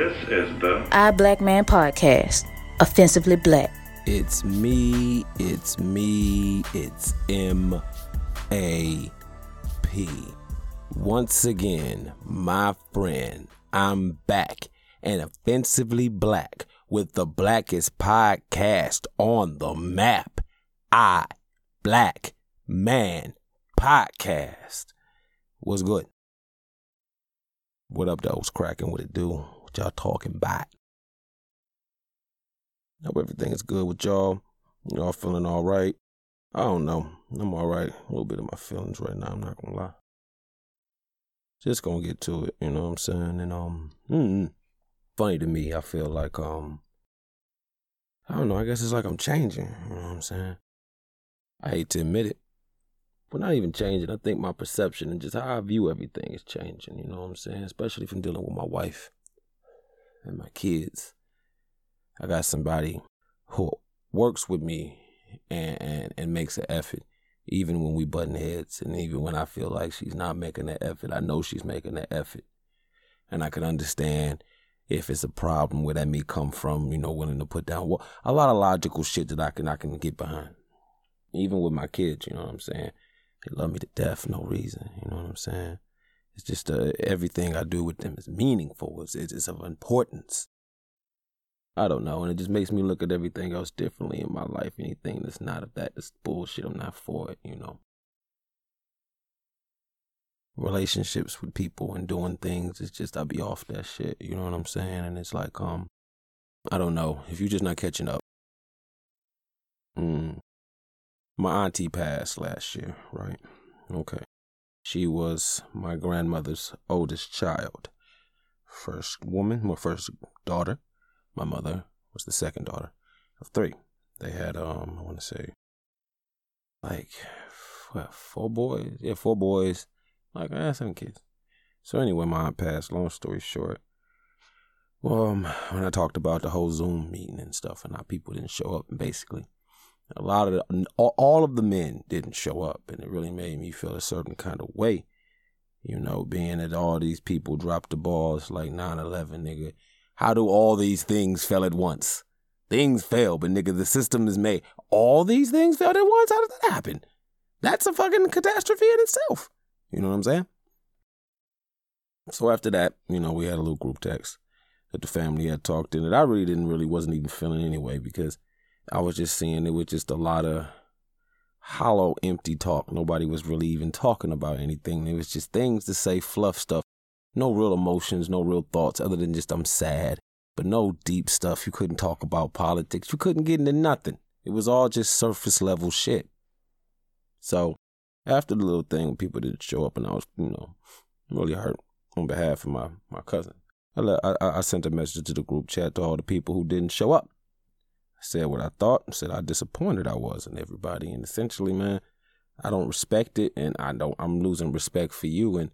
This is the I Black Man Podcast, Offensively Black. It's me, it's me, it's M A P. Once again, my friend, I'm back and offensively black with the blackest podcast on the map. I Black Man Podcast. What's good? What up, though? What's cracking? What it do? Y'all talking about? Hope everything is good with y'all. Y'all feeling all right? I don't know. I'm all right. A little bit of my feelings right now. I'm not gonna lie. Just gonna get to it. You know what I'm saying? And um, mm, funny to me. I feel like um, I don't know. I guess it's like I'm changing. You know what I'm saying? I hate to admit it, but not even changing. I think my perception and just how I view everything is changing. You know what I'm saying? Especially from dealing with my wife and my kids. I got somebody who works with me and, and, and makes an effort, even when we button heads, and even when I feel like she's not making that effort. I know she's making that effort, and I can understand if it's a problem where that may come from. You know, willing to put down well, a lot of logical shit that I can I can get behind. Even with my kids, you know what I'm saying. They love me to death no reason. You know what I'm saying. It's just uh, everything I do with them is meaningful. It's, it's of importance. I don't know, and it just makes me look at everything else differently in my life. Anything that's not of that, that's bullshit. I'm not for it, you know. Relationships with people and doing things, it's just I be off that shit. You know what I'm saying? And it's like, um, I don't know if you're just not catching up. Mm. My auntie passed last year, right? Okay. She was my grandmother's oldest child, first woman, my first daughter my mother was the second daughter of three. They had, um, I want to say, like, what, four boys? Yeah, four boys. Like, I had seven kids. So anyway, my aunt passed. Long story short, well, um, when I talked about the whole Zoom meeting and stuff, and how people didn't show up, and basically, a lot of the, all of the men didn't show up, and it really made me feel a certain kind of way. You know, being that all these people dropped the balls like 9-11, nigga. How do all these things fail at once? Things fail, but nigga, the system is made. All these things failed at once? How does that happen? That's a fucking catastrophe in itself. You know what I'm saying? So after that, you know, we had a little group text that the family had talked in that I really didn't really wasn't even feeling anyway because I was just seeing it was just a lot of hollow, empty talk. Nobody was really even talking about anything. It was just things to say, fluff stuff no real emotions, no real thoughts other than just I'm sad. But no deep stuff. You couldn't talk about politics. You couldn't get into nothing. It was all just surface level shit. So after the little thing, people didn't show up, and I was, you know, really hurt on behalf of my my cousin. I, I, I sent a message to the group chat to all the people who didn't show up. Said what I thought. Said how disappointed I was in everybody, and essentially, man, I don't respect it, and I don't. I'm losing respect for you, and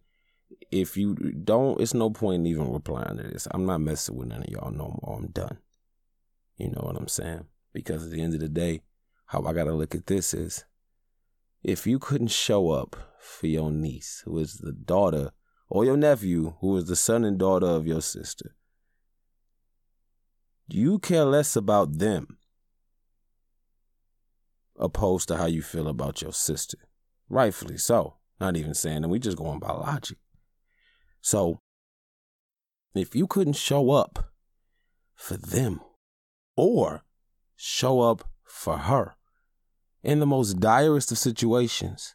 if you don't, it's no point in even replying to this. I'm not messing with none of y'all no more. I'm done. You know what I'm saying? Because at the end of the day, how I gotta look at this is if you couldn't show up for your niece, who is the daughter, or your nephew, who is the son and daughter of your sister, you care less about them opposed to how you feel about your sister. Rightfully so. Not even saying that we just going by logic. So, if you couldn't show up for them or show up for her in the most direst of situations,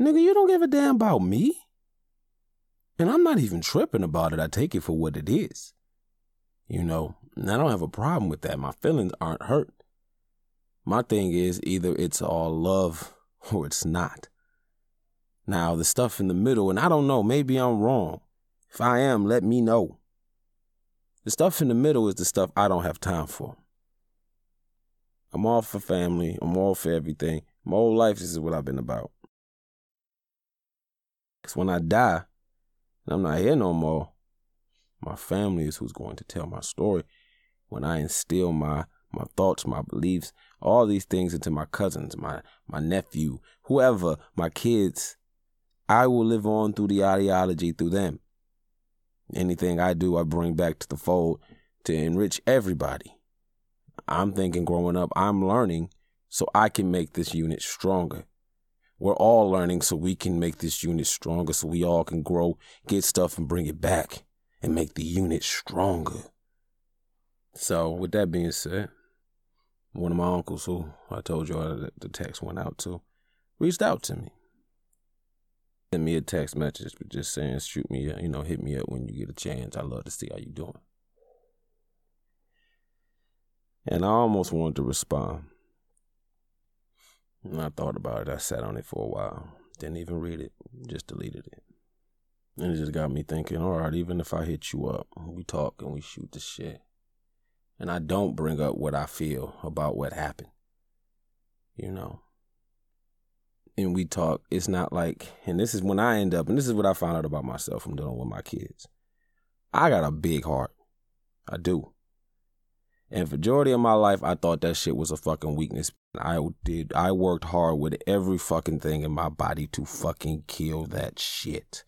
nigga, you don't give a damn about me. And I'm not even tripping about it. I take it for what it is. You know, and I don't have a problem with that. My feelings aren't hurt. My thing is either it's all love or it's not. Now, the stuff in the middle, and I don't know, maybe I'm wrong. If I am, let me know. The stuff in the middle is the stuff I don't have time for. I'm all for family. I'm all for everything. My whole life, this is what I've been about. Because when I die, and I'm not here no more, my family is who's going to tell my story. When I instill my my thoughts, my beliefs, all these things into my cousins, my my nephew, whoever, my kids, I will live on through the ideology through them. Anything I do, I bring back to the fold to enrich everybody. I'm thinking growing up, I'm learning so I can make this unit stronger. We're all learning so we can make this unit stronger, so we all can grow, get stuff, and bring it back and make the unit stronger. So, with that being said, one of my uncles, who I told you that the text went out to, reached out to me. Sent me a text message, but just saying, shoot me, you know, hit me up when you get a chance. I love to see how you doing. And I almost wanted to respond. And I thought about it. I sat on it for a while. Didn't even read it. Just deleted it. And it just got me thinking, all right, even if I hit you up, we talk and we shoot the shit. And I don't bring up what I feel about what happened. You know. And we talk, it's not like, and this is when I end up, and this is what I found out about myself from dealing with my kids. I got a big heart. I do. And for majority of my life, I thought that shit was a fucking weakness. I did. I worked hard with every fucking thing in my body to fucking kill that shit.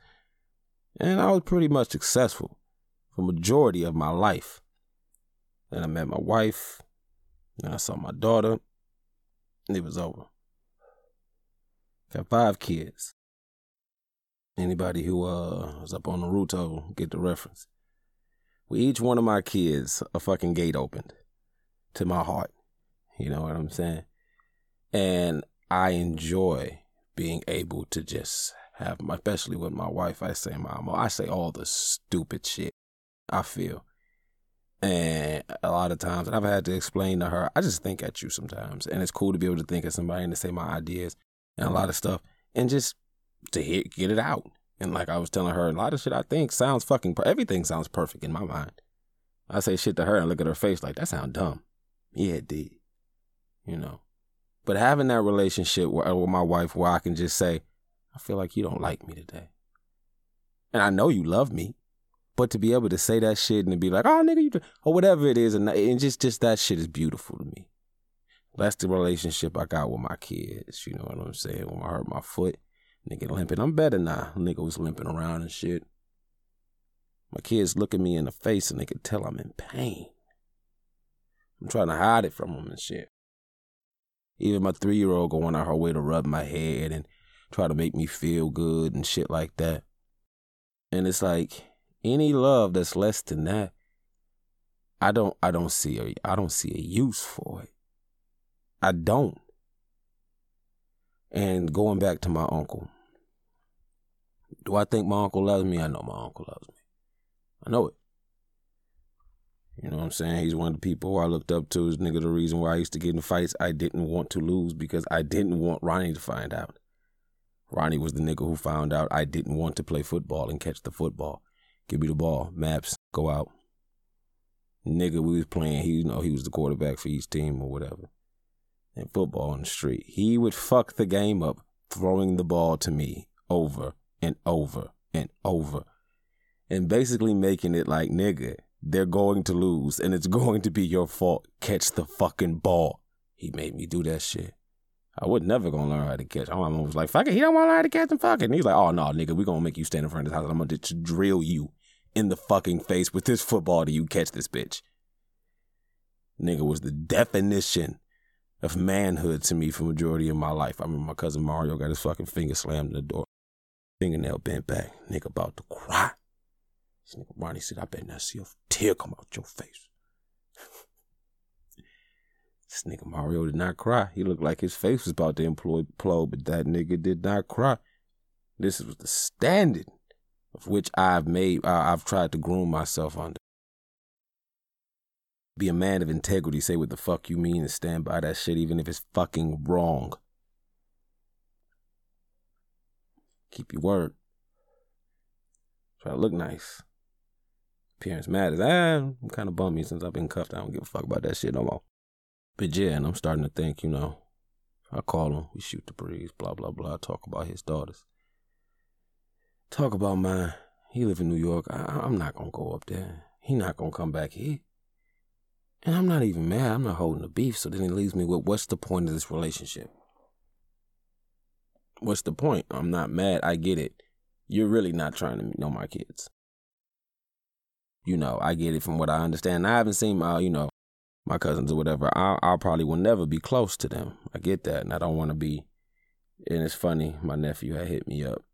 And I was pretty much successful for majority of my life. Then I met my wife. Then I saw my daughter. And it was over. Got five kids. Anybody who uh was up on Naruto get the reference with each one of my kids, a fucking gate opened to my heart. You know what I'm saying? And I enjoy being able to just have my, especially with my wife, I say, Mama, I say all the stupid shit I feel. And a lot of times, and I've had to explain to her, I just think at you sometimes. And it's cool to be able to think at somebody and to say my ideas and a lot of stuff and just to hit, get it out. And like I was telling her, a lot of shit I think sounds fucking, everything sounds perfect in my mind. I say shit to her and look at her face like, that sound dumb. Yeah, it did. You know. But having that relationship with, uh, with my wife where I can just say, I feel like you don't like me today. And I know you love me. But to be able to say that shit and to be like, oh nigga, you or whatever it is, and, and just just that shit is beautiful to me. That's the relationship I got with my kids. You know what I'm saying? When I hurt my foot, Nigga limping. I'm better now. Nigga was limping around and shit. My kids look at me in the face and they can tell I'm in pain. I'm trying to hide it from them and shit. Even my three year old going out her way to rub my head and try to make me feel good and shit like that. And it's like any love that's less than that, I don't I don't see a I don't see a use for it. I don't. And going back to my uncle, do I think my uncle loves me? I know my uncle loves me. I know it. You know what I'm saying? He's one of the people who I looked up to. Is nigga the reason why I used to get in fights I didn't want to lose because I didn't want Ronnie to find out. Ronnie was the nigga who found out I didn't want to play football and catch the football. Give me the ball, maps, go out. Nigga, we was playing. He, you know, he was the quarterback for each team or whatever. And football on the street. He would fuck the game up, throwing the ball to me over and over and over and basically making it like, nigga, they're going to lose and it's going to be your fault. Catch the fucking ball. He made me do that shit. I was never gonna learn how to catch. My mom was like, fuck it, he don't wanna learn how to catch and fuck it. And he's like, oh no, nigga, we gonna make you stand in front of this house I'm gonna just drill you in the fucking face with this football till you catch this bitch. Nigga was the definition of manhood to me for majority of my life. I remember my cousin Mario got his fucking finger slammed in the door fingernail bent back. Nigga about to cry. This nigga Ronnie said, I bet not see a tear come out your face. this nigga Mario did not cry. He looked like his face was about to implode, but that nigga did not cry. This was the standard which I've made, I've tried to groom myself under. Be a man of integrity, say what the fuck you mean, and stand by that shit, even if it's fucking wrong. Keep your word. Try to look nice. Appearance matters. Ah, I'm kind of bummy since I've been cuffed. I don't give a fuck about that shit no more. But yeah, and I'm starting to think, you know, I call him, we shoot the breeze, blah, blah, blah. Talk about his daughters. Talk about mine. He live in New York. I, I'm not to go up there. He not to come back here. And I'm not even mad. I'm not holding the beef. So then it leaves me with what's the point of this relationship? What's the point? I'm not mad. I get it. You're really not trying to know my kids. you know, I get it from what I understand. I haven't seen my, you know, my cousins or whatever. I, I probably will never be close to them. I get that, and I don't want to be. And it's funny, my nephew had hit me up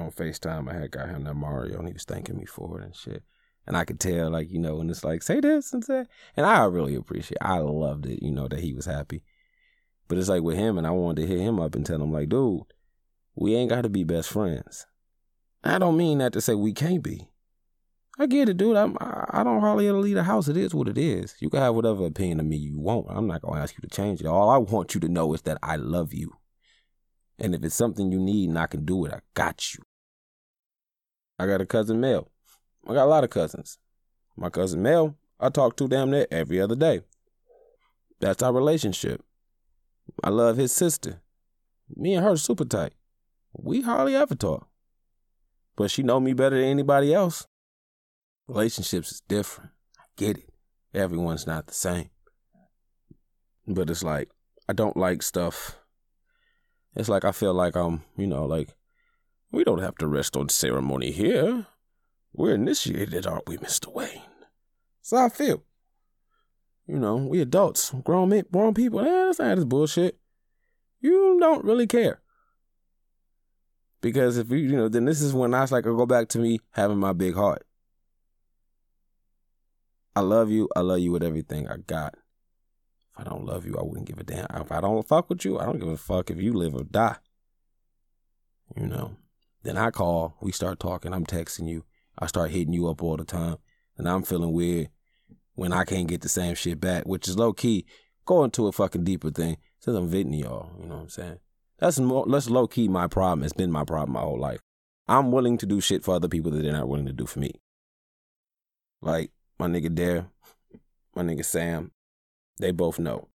on FaceTime. I had got him that Mario, and he was thanking me for it and shit. And I could tell, like, you know, when it's like, say this and say, and I really appreciate. I loved it, you know, that he was happy. But it's like with him, and I wanted to hit him up and tell him, like, dude, we ain't got to be best friends. I don't mean that to say we can't be. I get it, dude. I'm, I don't hardly ever leave the house. It is what it is. You can have whatever opinion of me you want. I'm not gonna ask you to change it. All I want you to know is that I love you, and if it's something you need and I can do it, I got you. I got a cousin Mel. I got a lot of cousins. My cousin Mel, I talk to damn near every other day. That's our relationship. I love his sister. Me and her super tight. We hardly ever talk. But she know me better than anybody else. Relationships is different. I get it. Everyone's not the same. But it's like I don't like stuff. It's like I feel like I'm, you know, like we don't have to rest on ceremony here. We're initiated, aren't we, Mr. Wayne? So I feel. You know, we adults, grown men, grown people. Eh, that's not this bullshit. You don't really care. Because if you, you know, then this is when I like, go back to me having my big heart. I love you. I love you with everything I got. If I don't love you, I wouldn't give a damn. If I don't fuck with you, I don't give a fuck if you live or die. You know. Then I call, we start talking, I'm texting you. I start hitting you up all the time. And I'm feeling weird when I can't get the same shit back, which is low key going to a fucking deeper thing. Since I'm venting y'all, you know what I'm saying? That's more that's low key my problem. It's been my problem my whole life. I'm willing to do shit for other people that they're not willing to do for me. Like my nigga Dare, my nigga Sam, they both know.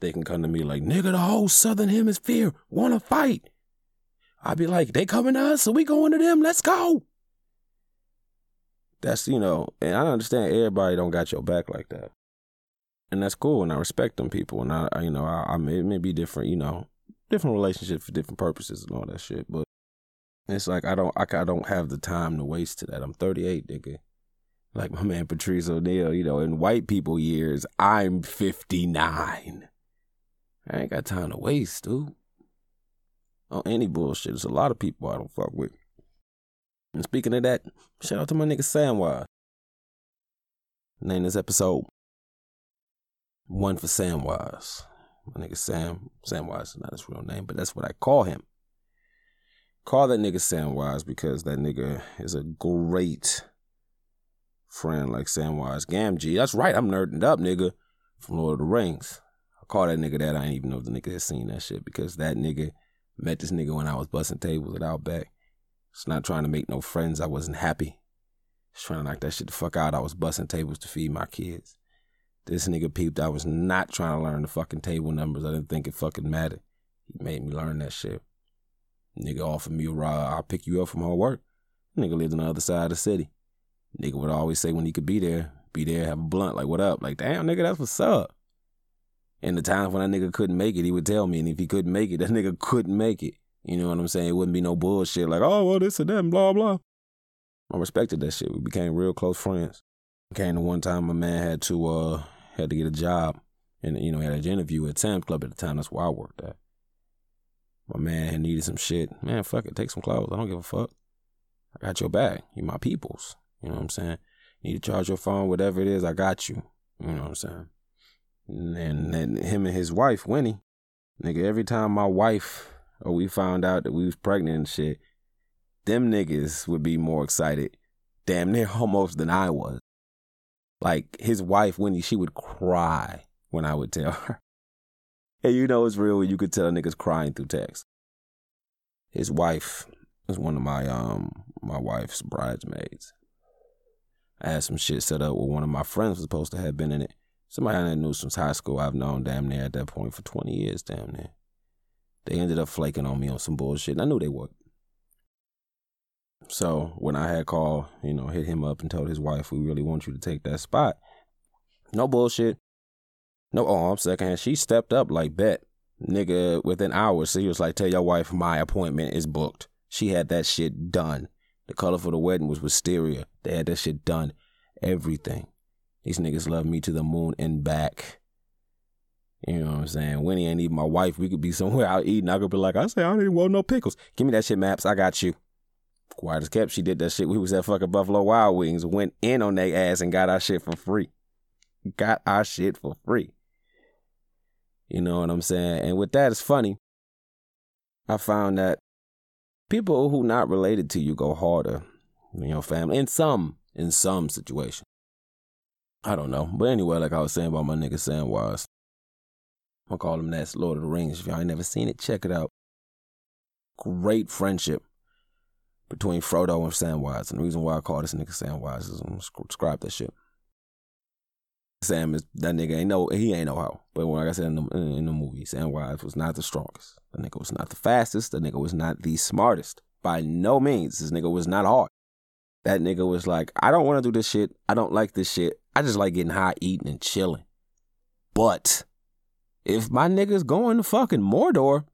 They can come to me like, nigga, the whole southern hemisphere wanna fight. I'd be like, they coming to us, so we going to them. Let's go. That's you know, and I understand everybody don't got your back like that, and that's cool, and I respect them people, and I, you know, I, I may, it may be different, you know, different relationships for different purposes and all that shit, but it's like I don't, I, I don't have the time to waste to that. I'm 38, nigga. Like my man Patrice O'Neal, you know, in white people years, I'm 59. I ain't got time to waste, dude on any bullshit. There's a lot of people I don't fuck with. And speaking of that, shout out to my nigga Samwise. Name this episode One for Samwise. My nigga Sam. Samwise is not his real name, but that's what I call him. Call that nigga Samwise because that nigga is a great friend like Samwise Gamgee. That's right, I'm nerding up, nigga, from Lord of the Rings. I call that nigga that. I ain't even know if the nigga has seen that shit because that nigga Met this nigga when I was busting tables at Outback. It's not trying to make no friends. I wasn't happy. Just trying to knock that shit the fuck out. I was busting tables to feed my kids. This nigga peeped. I was not trying to learn the fucking table numbers. I didn't think it fucking mattered. He made me learn that shit. Nigga offered me a ride. I'll pick you up from her work. Nigga lived on the other side of the city. Nigga would always say when he could be there, be there, have a blunt, like, what up? Like, damn, nigga, that's what's up. And the times when that nigga couldn't make it, he would tell me. And if he couldn't make it, that nigga couldn't make it. You know what I'm saying? It wouldn't be no bullshit like, oh, well, this and that, and blah, blah. I respected that shit. We became real close friends. Came to one time, my man had to uh had to get a job, and you know had an interview at Sam's Club at the time. That's where I worked at. My man had needed some shit. Man, fuck it, take some clothes. I don't give a fuck. I got your back. You my peoples. You know what I'm saying? Need to charge your phone, whatever it is. I got you. You know what I'm saying? And then him and his wife, Winnie, nigga, every time my wife or we found out that we was pregnant and shit, them niggas would be more excited, damn near almost than I was. Like his wife, Winnie, she would cry when I would tell her. And you know it's real you could tell niggas crying through text. His wife was one of my um my wife's bridesmaids. I had some shit set up where one of my friends was supposed to have been in it. Somebody I knew since high school, I've known damn near at that point for 20 years, damn near. They ended up flaking on me on some bullshit, and I knew they would. So when I had called, you know, hit him up and told his wife, we really want you to take that spot. No bullshit. No oh, I'm second. She stepped up like bet. Nigga, within hours, she was like, tell your wife my appointment is booked. She had that shit done. The color for the wedding was wisteria. They had that shit done. Everything. These niggas love me to the moon and back. You know what I'm saying? Winnie ain't even my wife. We could be somewhere out eating. I could be like, I say, I don't even want no pickles. Give me that shit, Maps. I got you. Quiet as kept, she did that shit. We was at fucking Buffalo Wild Wings, went in on their ass and got our shit for free. Got our shit for free. You know what I'm saying? And with that, it's funny. I found that people who not related to you go harder than your family in some in some situation. I don't know, but anyway, like I was saying about my nigga Samwise, I call him that's Lord of the Rings. If y'all ain't never seen it, check it out. Great friendship between Frodo and Samwise, and the reason why I call this nigga Samwise is I'm subscribe that shit. Sam is that nigga ain't no he ain't no how. But when like I said in the in the movie, Samwise was not the strongest. The nigga was not the fastest. The nigga was not the smartest. By no means. This nigga was not hard. That nigga was like, I don't want to do this shit. I don't like this shit. I just like getting high, eating, and chilling. But if my nigga's going to fucking Mordor,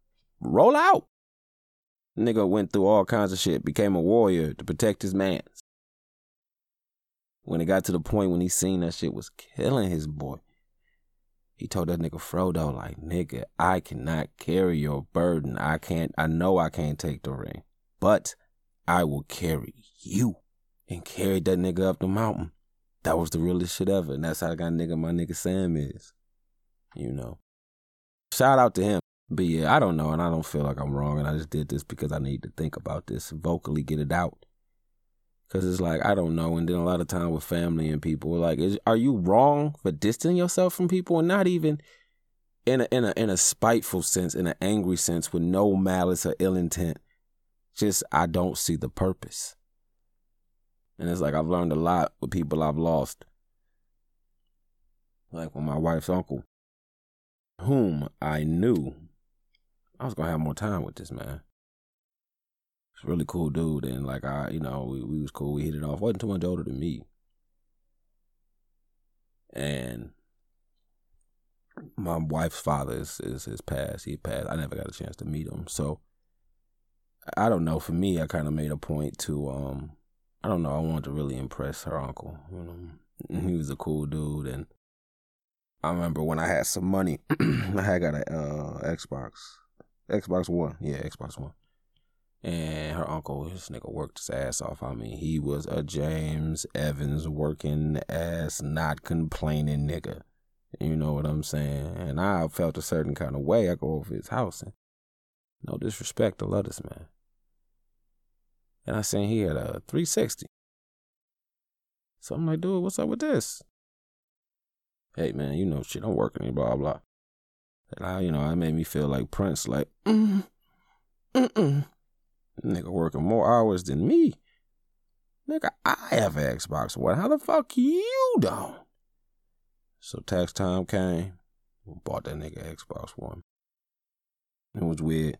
roll out. Nigga went through all kinds of shit, became a warrior to protect his mans. When it got to the point when he seen that shit was killing his boy, he told that nigga Frodo, like, nigga, I cannot carry your burden. I can't, I know I can't take the ring, but I will carry you. And carried that nigga up the mountain. That was the realest shit ever. And that's how I got nigga my nigga Sam is. You know. Shout out to him. But yeah, I don't know, and I don't feel like I'm wrong, and I just did this because I need to think about this, vocally get it out. Cause it's like I don't know, and then a lot of time with family and people, like, is, are you wrong for distancing yourself from people, and not even in a in a in a spiteful sense, in an angry sense, with no malice or ill intent? Just I don't see the purpose, and it's like I've learned a lot with people I've lost, like with my wife's uncle, whom I knew I was gonna have more time with this man It's really cool dude, and like I, you know, we, we was cool. We hit it off. wasn't too much older than me, and my wife's father is is his past. He passed. I never got a chance to meet him, so I don't know. For me, I kind of made a point to, um, I don't know. I wanted to really impress her uncle. You know, he was a cool dude, and I remember when I had some money, I had got a uh, Xbox, Xbox One. Yeah, Xbox One and her uncle, his nigga worked his ass off. I mean, he was a James Evans working ass, not complaining nigga. You know what I'm saying? And I felt a certain kind of way. I go over his house and no disrespect, I love this man. And I seen he had a 360. So I'm like, dude, what's up with this? Hey man, you know shit, I'm working, blah blah. And I, you know, it made me feel like Prince, like, mm, mm. Nigga working more hours than me. Nigga, I have an Xbox One. How the fuck you don't? So tax time came. Bought that nigga Xbox One. It was weird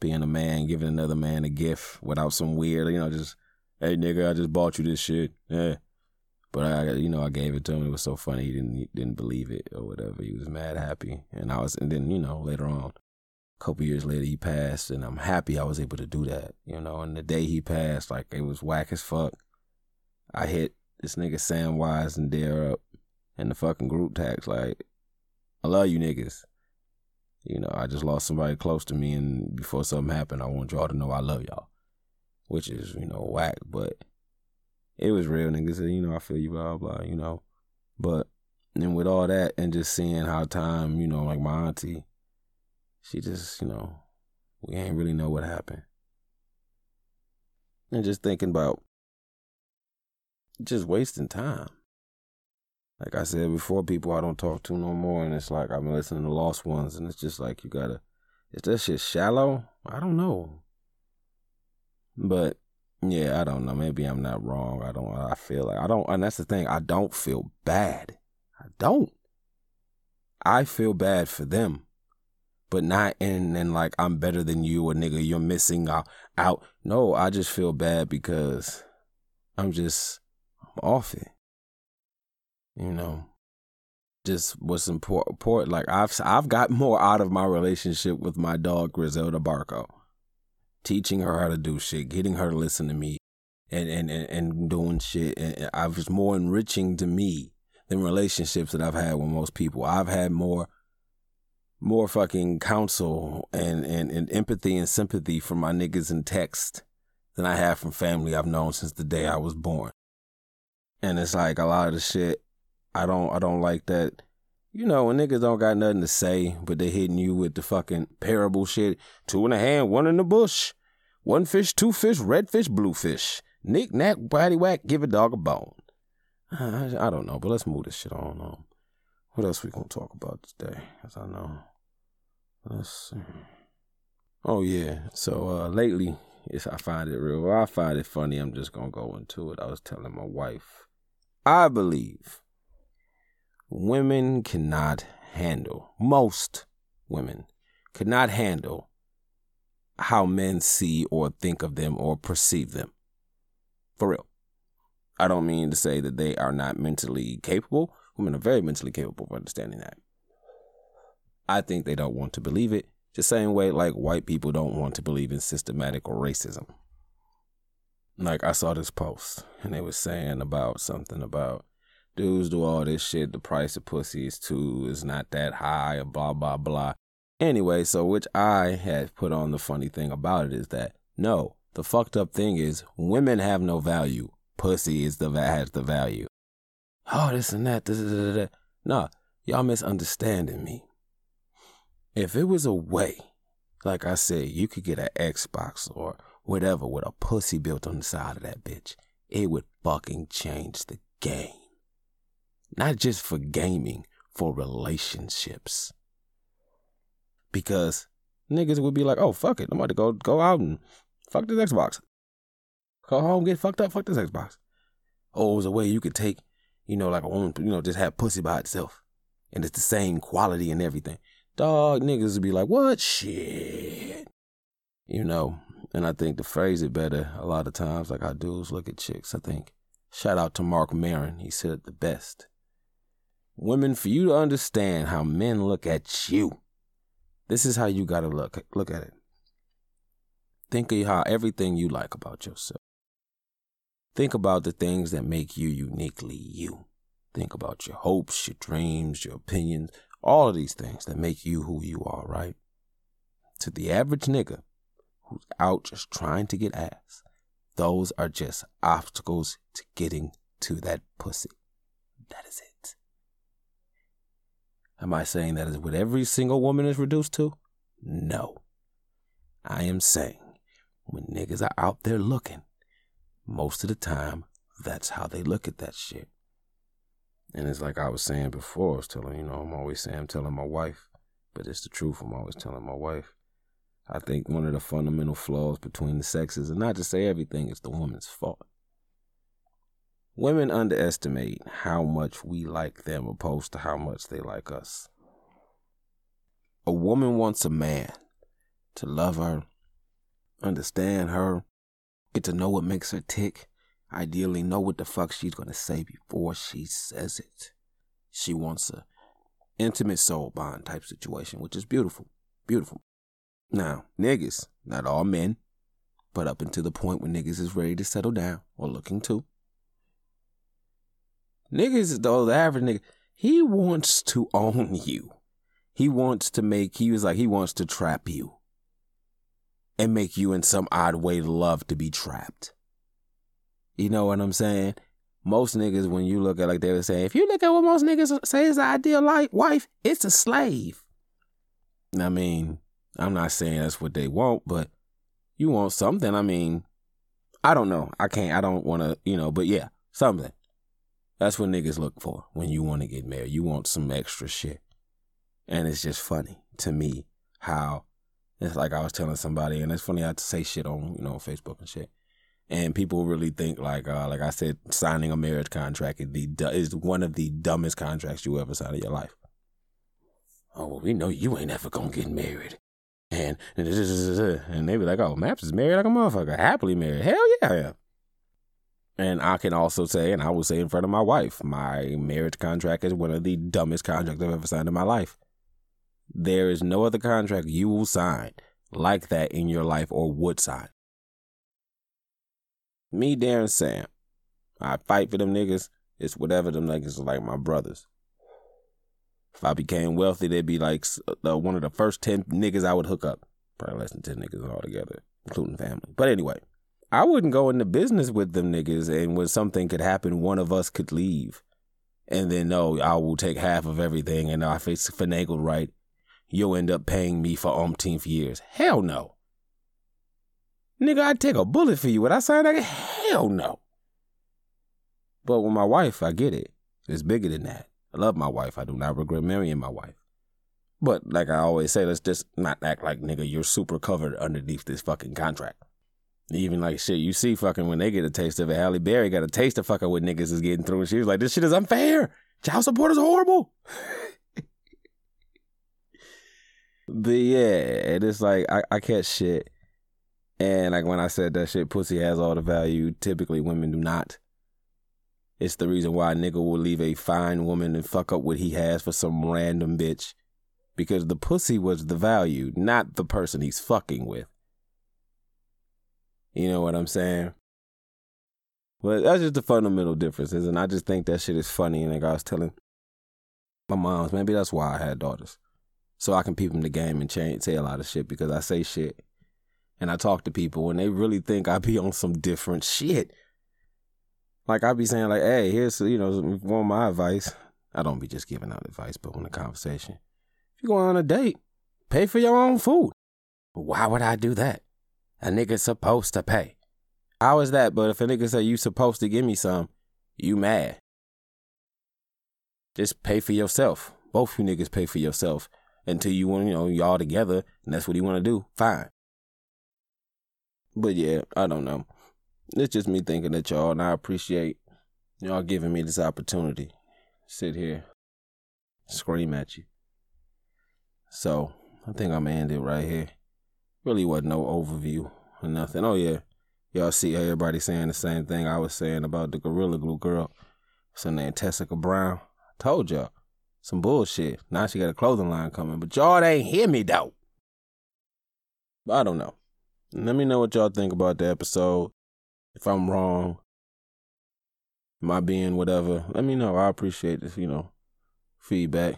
being a man giving another man a gift without some weird, you know, just hey nigga, I just bought you this shit. Yeah. But I, you know, I gave it to him. It was so funny. He didn't he didn't believe it or whatever. He was mad happy, and I was. And then you know, later on, a couple years later he passed and I'm happy I was able to do that, you know, and the day he passed, like it was whack as fuck. I hit this nigga Samwise and Dare up in the fucking group text, like, I love you niggas. You know, I just lost somebody close to me and before something happened, I want y'all to know I love y'all. Which is, you know, whack, but it was real. Niggas said, you know, I feel you, blah, blah, you know. But and with all that and just seeing how time, you know, like my auntie, she just, you know, we ain't really know what happened. And just thinking about just wasting time. Like I said before, people I don't talk to no more, and it's like I've been listening to Lost Ones, and it's just like you gotta. Is that shit shallow? I don't know. But yeah, I don't know. Maybe I'm not wrong. I don't. I feel like I don't, and that's the thing. I don't feel bad. I don't. I feel bad for them but not in and like I'm better than you or nigga you're missing out. out. No, I just feel bad because I'm just I'm off it. You know, just what's important. Like I've I've got more out of my relationship with my dog Griselda Barco, teaching her how to do shit, getting her to listen to me, and and and, and doing shit. And I was more enriching to me than relationships that I've had with most people. I've had more more fucking counsel and, and, and empathy and sympathy from my niggas in text than I have from family I've known since the day I was born. And it's like a lot of the shit I don't I don't like that. You know, when niggas don't got nothing to say, but they hitting you with the fucking parable shit. Two in the hand, one in the bush. One fish, two fish, red fish, blue fish. Nick, knack, body whack, give a dog a bone. I, I don't know, but let's move this shit on. Um, what else we gonna talk about today? As I know, let's see. Oh yeah, so uh, lately, it's, I find it real. I find it funny. I'm just gonna go into it. I was telling my wife, I believe women cannot handle most women cannot handle how men see or think of them or perceive them. For real. I don't mean to say that they are not mentally capable. Women are very mentally capable of understanding that. I think they don't want to believe it, the same way like white people don't want to believe in systematic racism. Like I saw this post and they was saying about something about dudes do all this shit, the price of pussy is too is not that high, blah blah blah. Anyway, so which I had put on the funny thing about it is that no, the fucked up thing is women have no value pussy is the has the value. Oh, this and that. This, this, this, No, y'all misunderstanding me. If it was a way, like I said, you could get an Xbox or whatever with a pussy built on the side of that bitch, it would fucking change the game. Not just for gaming, for relationships. Because niggas would be like, oh, fuck it. I'm about to go, go out and fuck this Xbox. Go home, get fucked up, fuck this Xbox. Oh, it was a way you could take, you know, like a woman, you know, just have pussy by itself. And it's the same quality and everything. Dog niggas would be like, what shit? You know, and I think to phrase it better, a lot of times, like I dudes look at chicks, I think, shout out to Marc Maron, he said it the best. Women, for you to understand how men look at you, this is how you gotta look look at it. Think of how everything you like about yourself. Think about the things that make you uniquely you. Think about your hopes, your dreams, your opinions, all of these things that make you who you are, right? To the average nigga who's out just trying to get ass, those are just obstacles to getting to that pussy. That is it. Am I saying that is what every single woman is reduced to? No. I am saying when niggas are out there looking, most of the time, that's how they look at that shit. And it's like I was saying before, I was telling, you know, I'm always saying, I'm telling my wife, but it's the truth. I'm always telling my wife. I think one of the fundamental flaws between the sexes, and not to say everything is the woman's fault. Women underestimate how much we like them opposed to how much they like us. A woman wants a man to love her, understand her, Get to know what makes her tick. Ideally, know what the fuck she's gonna say before she says it. She wants a intimate soul bond type situation, which is beautiful. Beautiful. Now, niggas, not all men, but up until the point when niggas is ready to settle down or looking to. Niggas, the average nigga, he wants to own you. He wants to make, he was like, he wants to trap you and make you in some odd way love to be trapped. You know what I'm saying? Most niggas, when you look at like they were saying, if you look at what most niggas say is the ideal life, wife, it's a slave. I mean, I'm not saying that's what they want, but you want something. I mean, I don't know. I can't, I don't want to, you know, but yeah, something. That's what niggas look for when you want to get married. You want some extra shit. And it's just funny to me how it's like I was telling somebody, and it's funny I to say shit on you know Facebook and shit, and people really think like uh, like I said, signing a marriage contract is the is one of the dumbest contracts you ever sign in your life. Oh, well, we know you ain't ever gonna get married, and and they be like, oh, Maps is married like a motherfucker, happily married. Hell yeah. And I can also say, and I will say in front of my wife, my marriage contract is one of the dumbest contracts I've ever signed in my life. There is no other contract you will sign like that in your life or would sign. Me, Darren, Sam. I fight for them niggas. It's whatever them niggas are like my brothers. If I became wealthy, they'd be like one of the first 10 niggas I would hook up. Probably less than 10 niggas altogether, including family. But anyway, I wouldn't go into business with them niggas, and when something could happen, one of us could leave. And then, no, I will take half of everything, and if it's finagled right, you'll end up paying me for umpteenth years. Hell no. Nigga, I'd take a bullet for you. Would I sign that? Hell no. But with my wife, I get it. It's bigger than that. I love my wife. I do not regret marrying my wife. But like I always say, let's just not act like nigga, you're super covered underneath this fucking contract. Even like shit, you see fucking when they get a taste of it, Halle Berry got a taste of fucking what niggas is getting through, and she was like, "This shit is unfair. Child support is horrible." but yeah, it is like I, I catch shit, and like when I said that shit, pussy has all the value. Typically, women do not. It's the reason why a nigga will leave a fine woman and fuck up what he has for some random bitch. Because the pussy was the value, not the person he's fucking with. You know what I'm saying? But that's just the fundamental differences. And I just think that shit is funny. And like I was telling my moms, maybe that's why I had daughters. So I can peep them the game and change, say a lot of shit because I say shit. And I talk to people and they really think I be on some different shit. Like I be saying, like, hey, here's you know, one of my advice. I don't be just giving out advice, but on a conversation. If you go on a date, pay for your own food. Why would I do that? A nigga supposed to pay. How is that? But if a nigga say you supposed to give me some, you mad. Just pay for yourself. Both you niggas pay for yourself until you want, you know, y'all together, and that's what you want to do. Fine. But yeah, I don't know it's just me thinking that y'all, and I appreciate y'all giving me this opportunity. Sit here, scream at you. So I think I'm gonna end it right here. Really wasn't no overview or nothing. Oh yeah, y'all see everybody saying the same thing I was saying about the Gorilla Glue girl. Her name? Tessica Brown. told y'all. Some bullshit. Now she got a clothing line coming, but y'all ain't hear me though. But I don't know. Let me know what y'all think about the episode. If I'm wrong, am I being whatever? Let me know. I appreciate this, you know, feedback.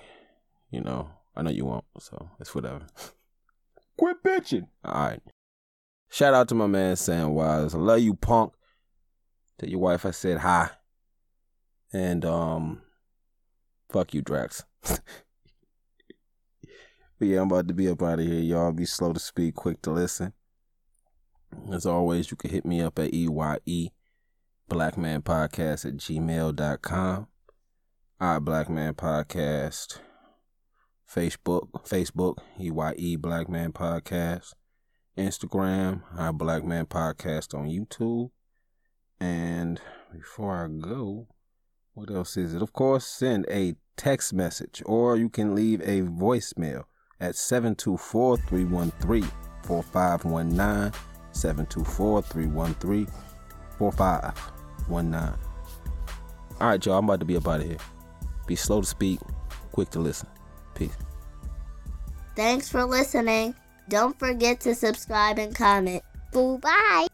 You know, I know you won't, so it's whatever. Quit bitching. All right. Shout out to my man Samwise. I love you, punk. To your wife, I said hi. And um, fuck you, Drax. but yeah, I'm about to be up out of here, y'all. Be slow to speak, quick to listen. As always, you can hit me up at EYE Blackman Podcast at gmail.com. I Blackman Podcast. Facebook, Facebook, EYE Black Man Podcast. Instagram, I Black Man Podcast on YouTube. And before I go, what else is it? Of course, send a text message or you can leave a voicemail at 724 313 4519. 724 313 4519. All right, y'all, I'm about to be up out of here. Be slow to speak, quick to listen. Peace. Thanks for listening. Don't forget to subscribe and comment. Bye bye.